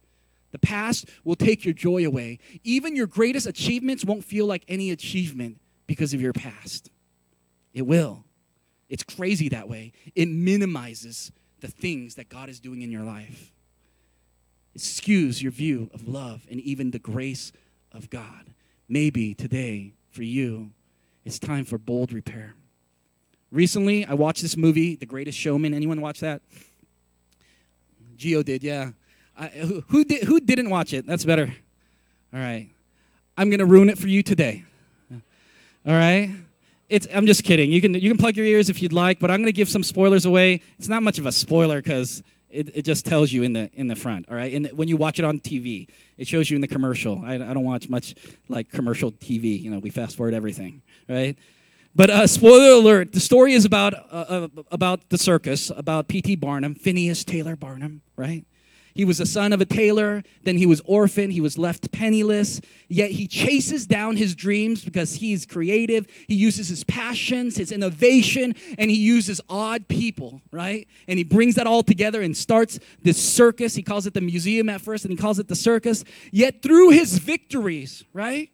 The past will take your joy away. Even your greatest achievements won't feel like any achievement because of your past. It will. It's crazy that way. It minimizes the things that God is doing in your life. It skews your view of love and even the grace of God. Maybe today, for you, it's time for bold repair. Recently, I watched this movie, The Greatest Showman. Anyone watch that? Geo did, yeah. Who, did, who didn't watch it? That's better. All right. I'm going to ruin it for you today. All right? It's, I'm just kidding. You can, you can plug your ears if you'd like, but I'm going to give some spoilers away. It's not much of a spoiler because it, it just tells you in the, in the front, all right? And when you watch it on TV, it shows you in the commercial. I, I don't watch much like commercial TV. You know, we fast forward everything, right? But uh, spoiler alert: the story is about uh, uh, about the circus, about P.T. Barnum, Phineas Taylor Barnum, right? He was the son of a tailor, then he was orphaned, he was left penniless, yet he chases down his dreams because he's creative. He uses his passions, his innovation, and he uses odd people, right? And he brings that all together and starts this circus. He calls it the museum at first, and he calls it the circus. Yet through his victories, right?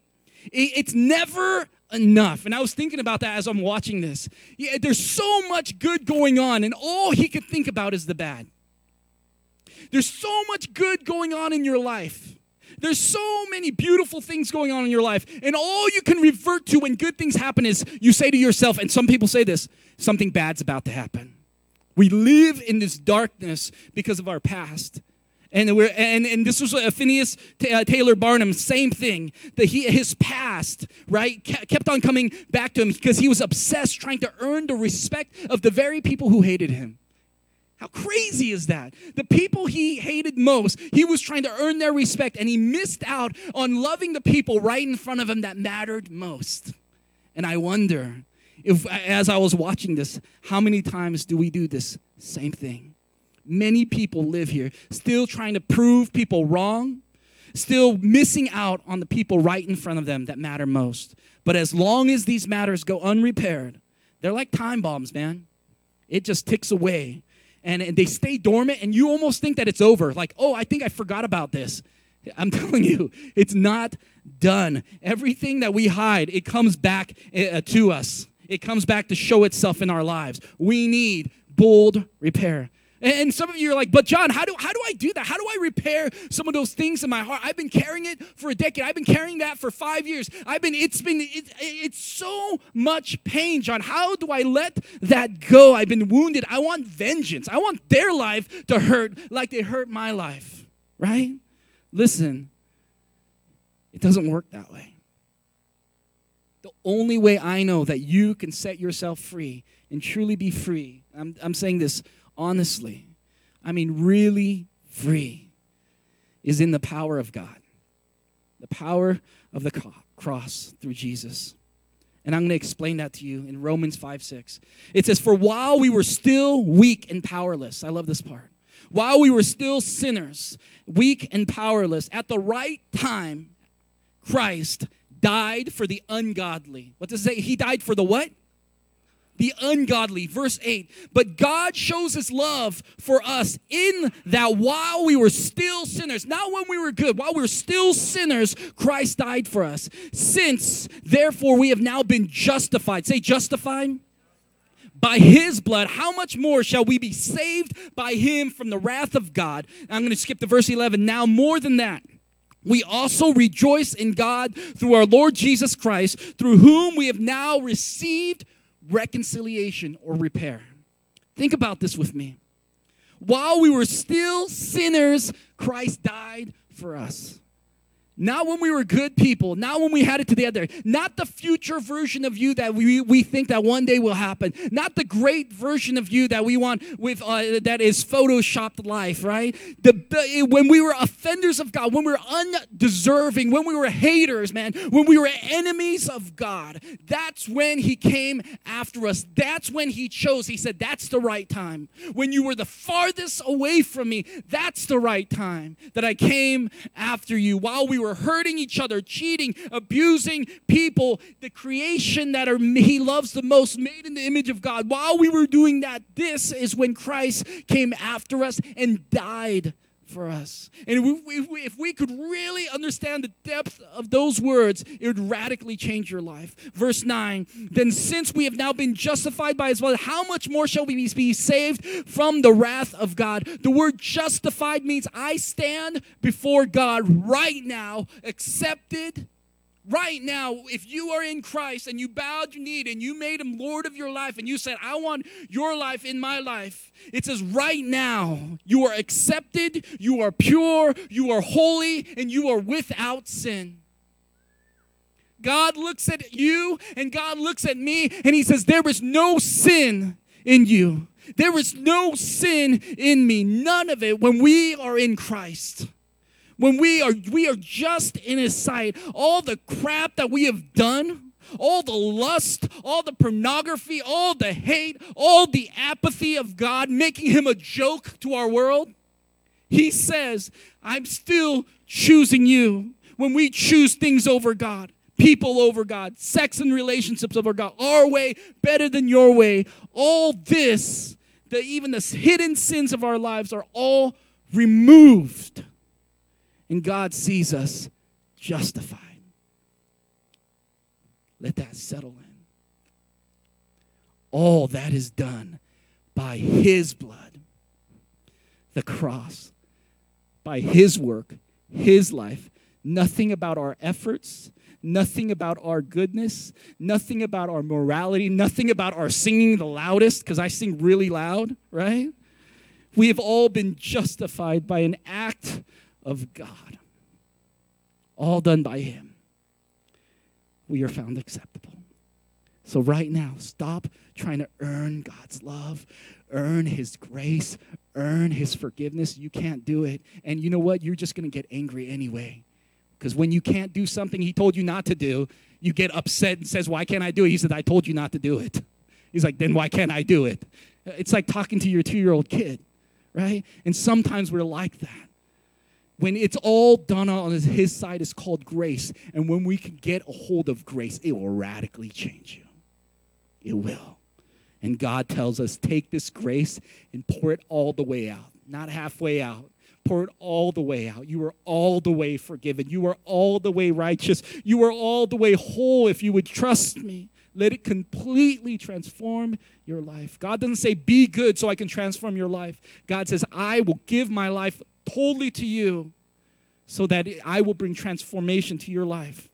It's never enough. And I was thinking about that as I'm watching this. Yeah, there's so much good going on, and all he could think about is the bad. There's so much good going on in your life. There's so many beautiful things going on in your life. And all you can revert to when good things happen is you say to yourself, and some people say this something bad's about to happen. We live in this darkness because of our past. And, we're, and, and this was Phineas uh, Taylor Barnum, same thing. That he, his past, right, kept on coming back to him because he was obsessed trying to earn the respect of the very people who hated him. How crazy is that? The people he hated most, he was trying to earn their respect, and he missed out on loving the people right in front of him that mattered most. And I wonder if, as I was watching this, how many times do we do this same thing? Many people live here still trying to prove people wrong, still missing out on the people right in front of them that matter most. But as long as these matters go unrepaired, they're like time bombs, man. It just ticks away and, and they stay dormant and you almost think that it's over. Like, oh, I think I forgot about this. I'm telling you, it's not done. Everything that we hide, it comes back uh, to us. It comes back to show itself in our lives. We need bold repair. And some of you are like, but John, how do, how do I do that? How do I repair some of those things in my heart? I've been carrying it for a decade. I've been carrying that for five years. I've been, it's been, it, it's so much pain, John. How do I let that go? I've been wounded. I want vengeance. I want their life to hurt like they hurt my life, right? Listen, it doesn't work that way. The only way I know that you can set yourself free and truly be free, I'm, I'm saying this honestly, I mean, really free, is in the power of God, the power of the cross through Jesus. And I'm going to explain that to you in Romans 5 6. It says, For while we were still weak and powerless, I love this part. While we were still sinners, weak and powerless, at the right time, Christ died for the ungodly. What does it say? He died for the what? The ungodly. Verse 8, but God shows his love for us in that while we were still sinners, not when we were good, while we were still sinners, Christ died for us. Since, therefore, we have now been justified. Say, justified by his blood, how much more shall we be saved by him from the wrath of God? I'm going to skip to verse 11. Now, more than that, we also rejoice in God through our Lord Jesus Christ, through whom we have now received reconciliation or repair. Think about this with me. While we were still sinners, Christ died for us. Not when we were good people, not when we had it together, not the future version of you that we, we think that one day will happen, not the great version of you that we want with uh, that is photoshopped life, right? The, the, when we were offenders of God, when we were undeserving, when we were haters, man, when we were enemies of God, that's when He came after us. That's when He chose. He said, That's the right time. When you were the farthest away from me, that's the right time that I came after you. While we were were hurting each other, cheating, abusing people, the creation that are, he loves the most, made in the image of God. While we were doing that, this is when Christ came after us and died for us. And if we, if we, could really understand the depth of those words, it would radically change your life. Verse 9 Then since we have now been justified by his blood, how much more shall we be saved from the wrath of God? The word justified means I stand before God right now, accepted right now, if you are in Christ and you bowed your knee and you made him Lord of your life and you said, I want your life in my life, it says, right now, you are accepted, you are pure, you are holy, and you are without sin. God looks at you and God looks at me and he says, There is no sin in you. There is no sin in me. None of it when we are in Christ when we are we are just in his sight all the crap that we have done all the lust all the pornography all the hate all the apathy of god making him a joke to our world he says i'm still choosing you. When we choose things over god people over god sex and relationships over god our way better than your way all this the even the hidden sins of our lives are all removed and God sees us justified. Let that settle in. All that is done by His blood, the cross, by His work, His life. Nothing about our efforts, nothing about our goodness, nothing about our morality, nothing about our singing the loudest, because I sing really loud, right? We have all been justified by an act of God, all done by Him, we are found acceptable. So, right now, stop trying to earn God's love, earn His grace, earn His forgiveness. You can't do it. And you know what? You're just going to get angry anyway. Because when you can't do something He told you not to do, you get upset and says, Why can't I do it? He said, I told you not to do it. He's like, Then why can't I do it? It's like talking to your two year old kid, right? And sometimes we're like that when it's all done on his side is called grace. And when we can get a hold of grace it will radically change you. It will. And god tells us take this grace and pour it all the way out. Not halfway out. Pour it all the way out. You are all the way forgiven. You are all the way righteous. You are all the way whole if you would trust me. Let it completely transform your life. God doesn't say, be good so I can transform your life. God says, I will give my life totally to you so that I will bring transformation to your life.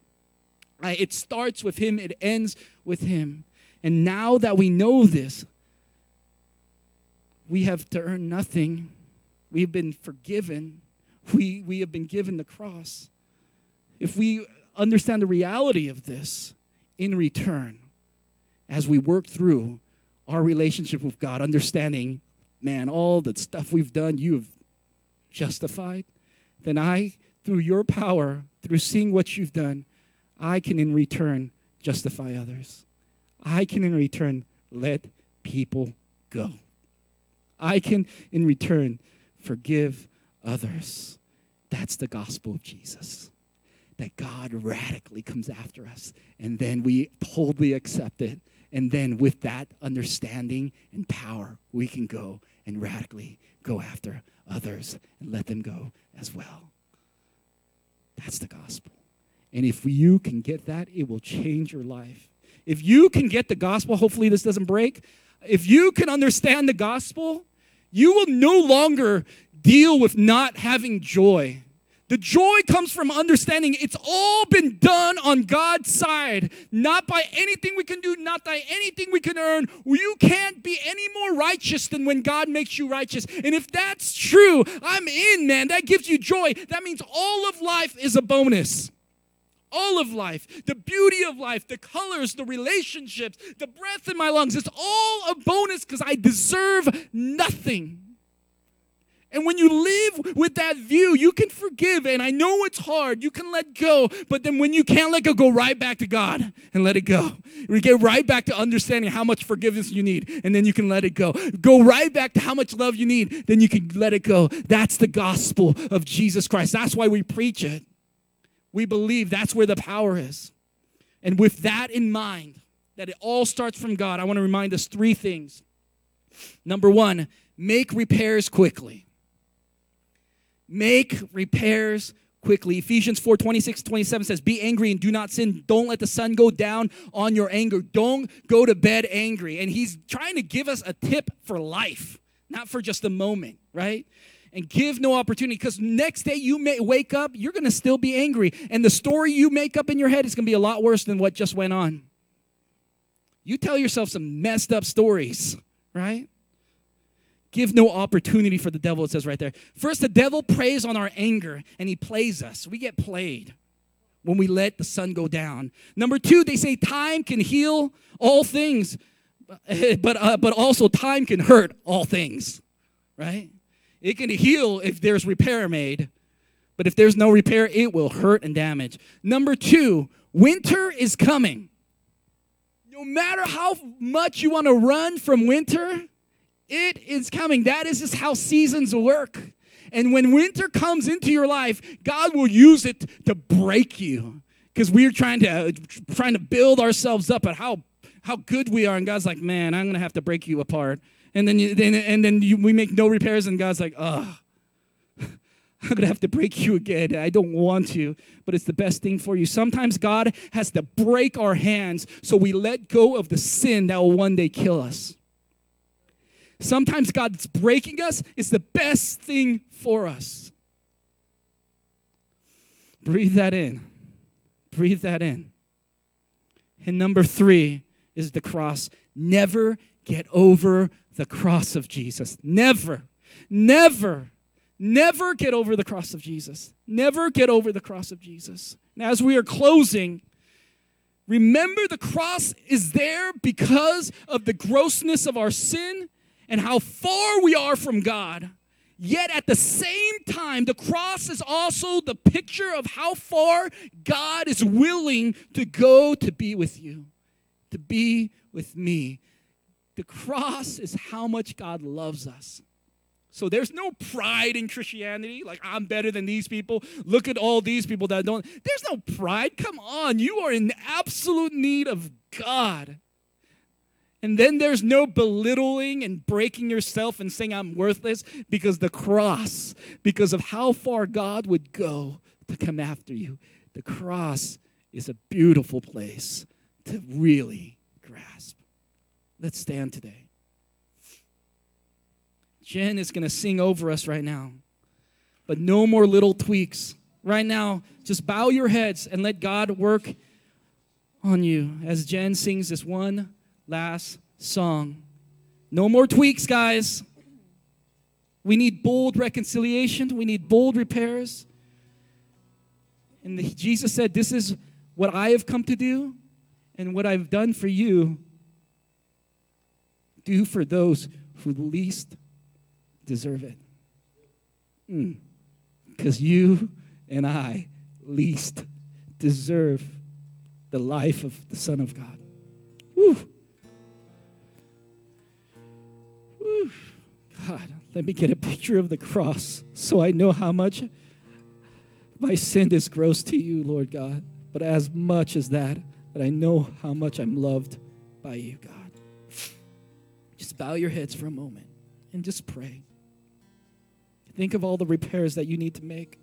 it starts with Him, it ends with Him. And now that we know this, we have to earn nothing. We've been forgiven. We, we have been given the cross. If we understand the reality of this in return, as we work through our relationship with God, understanding, man, all the stuff we've done, you have justified, then I, through your power, through seeing what you've done, I can in return justify others. I can in return let people go. I can in return forgive others. That's the gospel of Jesus. That God radically comes after us, and then we totally accept it. And then, with that understanding and power, we can go and radically go after others and let them go as well. That's the gospel. And if you can get that, it will change your life. If you can get the gospel, hopefully this doesn't break. If you can understand the gospel, you will no longer deal with not having joy. The joy comes from understanding it's all been done on God's side, not by anything we can do, not by anything we can earn. You can't be any more righteous than when God makes you righteous. And if that's true, I'm in, man. That gives you joy. That means all of life is a bonus. All of life, the beauty of life, the colors, the relationships, the breath in my lungs, it's all a bonus because I deserve nothing. And when you live with that view, you can forgive. And I know it's hard. You can let go. But then when you can't let go, go right back to God and let it go. We get right back to understanding how much forgiveness you need. And then you can let it go. Go right back to how much love you need. Then you can let it go. That's the gospel of Jesus Christ. That's why we preach it. We believe that's where the power is. And with that in mind, that it all starts from God, I want to remind us three things. Number one, make repairs quickly make repairs quickly. Ephesians 4 26 27 says, Be angry and do not sin. Don't let the sun go down on your anger. Don't go to bed angry. And he's trying to give us a tip for life, not for just a moment, right? And give no opportunity because next day you may wake up, you're going to still be angry. And the story you make up in your head is going to be a lot worse than what just went on. You tell yourself some messed up stories, right? Give no opportunity for the devil, it says right there. First, the devil preys on our anger and he plays us. We get played when we let the sun go down. Number two, they say time can heal all things, but, uh, but also time can hurt all things, right? It can heal if there's repair made, but if there's no repair, it will hurt and damage. Number two, winter is coming. No matter how much you want to run from winter, it is coming. That is just how seasons work. And when winter comes into your life, God will use it to break you. Because we're trying to trying to build ourselves up at how how good we are, and God's like, man, I'm gonna have to break you apart. And then you, then and then you, we make no repairs, and God's like, oh, I'm gonna have to break you again. I don't want to, but it's the best thing for you. Sometimes God has to break our hands so we let go of the sin that will one day kill us. Sometimes God's breaking us is the best thing for us. Breathe that in. Breathe that in. And number three is the cross. Never get over the cross of Jesus. Never, never, never get over the cross of Jesus. Never get over the cross of Jesus. Now, as we are closing, remember the cross is there because of the grossness of our sin and how far we are from God. Yet at the same time, the cross is also the picture of how far God is willing to go to be with you, to be with me. The cross is how much God loves us. So there's no pride in Christianity, like I'm better than these people. Look at all these people that don't. There's no pride. Come on, you are in absolute need of God. And then there's no belittling and breaking yourself and saying, I'm worthless, because the cross, because of how far God would go to come after you, the cross is a beautiful place to really grasp. Let's stand today. Jen is going to sing over us right now, but no more little tweaks. Right now, just bow your heads and let God work on you as Jen sings this one last song. No more tweaks, guys. We need bold reconciliation, we need bold repairs. And the, Jesus said, This is what I have come to do, and what I've done for you, do for those who least deserve it. Because mm. you and I least deserve the life of the Son of God. Woo. God, let me get a picture of the cross so I know how much my sin is gross to you, Lord God. But as much as that, that I know how much I'm loved by you, God. Just bow your heads for a moment and just pray. Think of all the repairs that you need to make.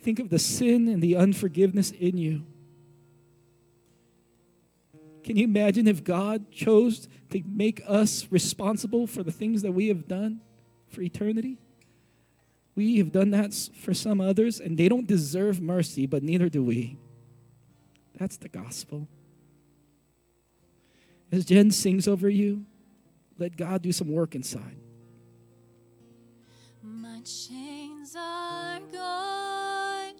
Think of the sin and the unforgiveness in you. Can you imagine if God chose to make us responsible for the things that we have done for eternity? We have done that for some others, and they don't deserve mercy, but neither do we. That's the gospel. As Jen sings over you, let God do some work inside. My chains are gone.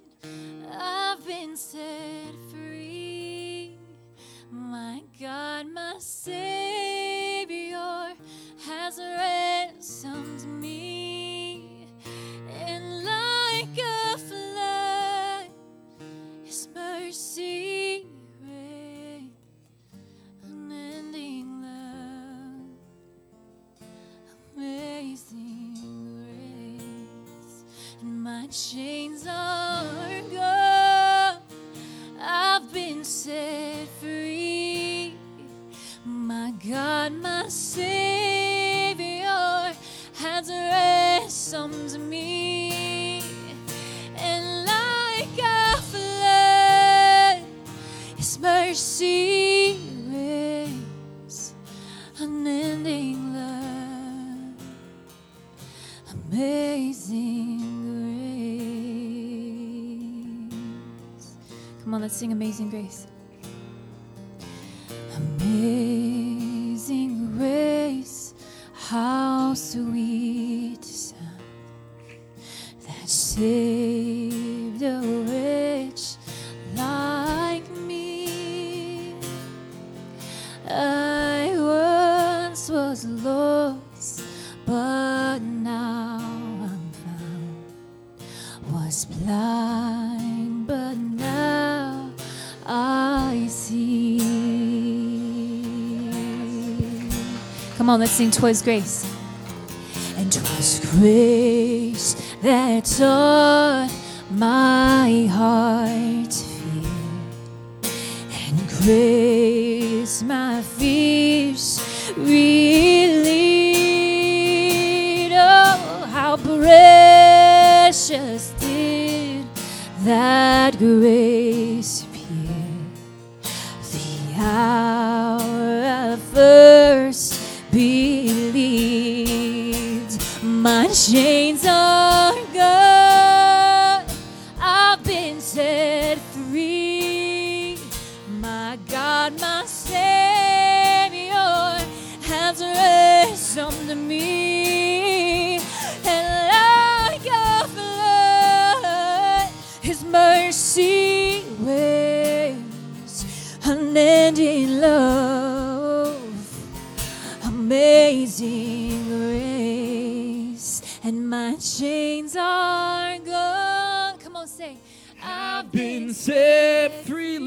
I've been set. My God, my Savior has ransomed me. And like a flood, His mercy reigns. Unending love amazing grace, and my chains are gone. I've been set God, my Savior has ransomed me, and like a flood, His mercy reigns unending love, amazing grace. Come on, let's sing Amazing Grace. How sweet the sound that saved Come on, let's sing Twas Grace. And 'twas grace that taught my heart to fear and grace my fears relieved. Oh, how precious did that grace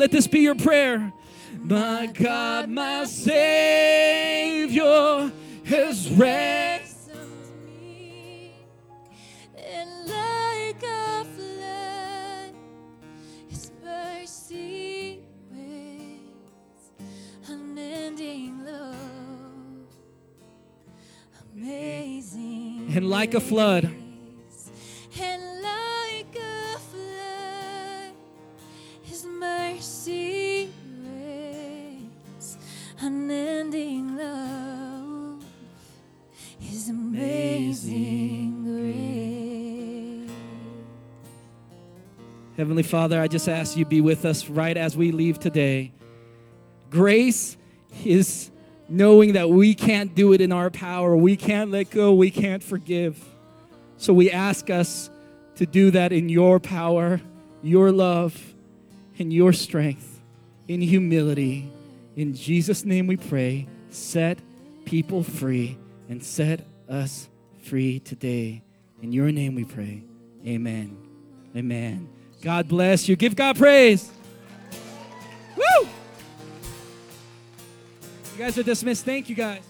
Let this be your prayer. My God, my Savior has ransomed me, and like a flood, His mercy waves, unending love, amazing. And like a flood. Heavenly Father, I just ask you be with us right as we leave today. Grace is knowing that we can't do it in our power. We can't let go. We can't forgive. So we ask us to do that in your power, your love, and your strength, in humility. In Jesus' name we pray. Set people free and set us free today. In your name we pray. Amen. Amen. God bless you. Give God praise. Woo! You guys are dismissed. Thank you, guys.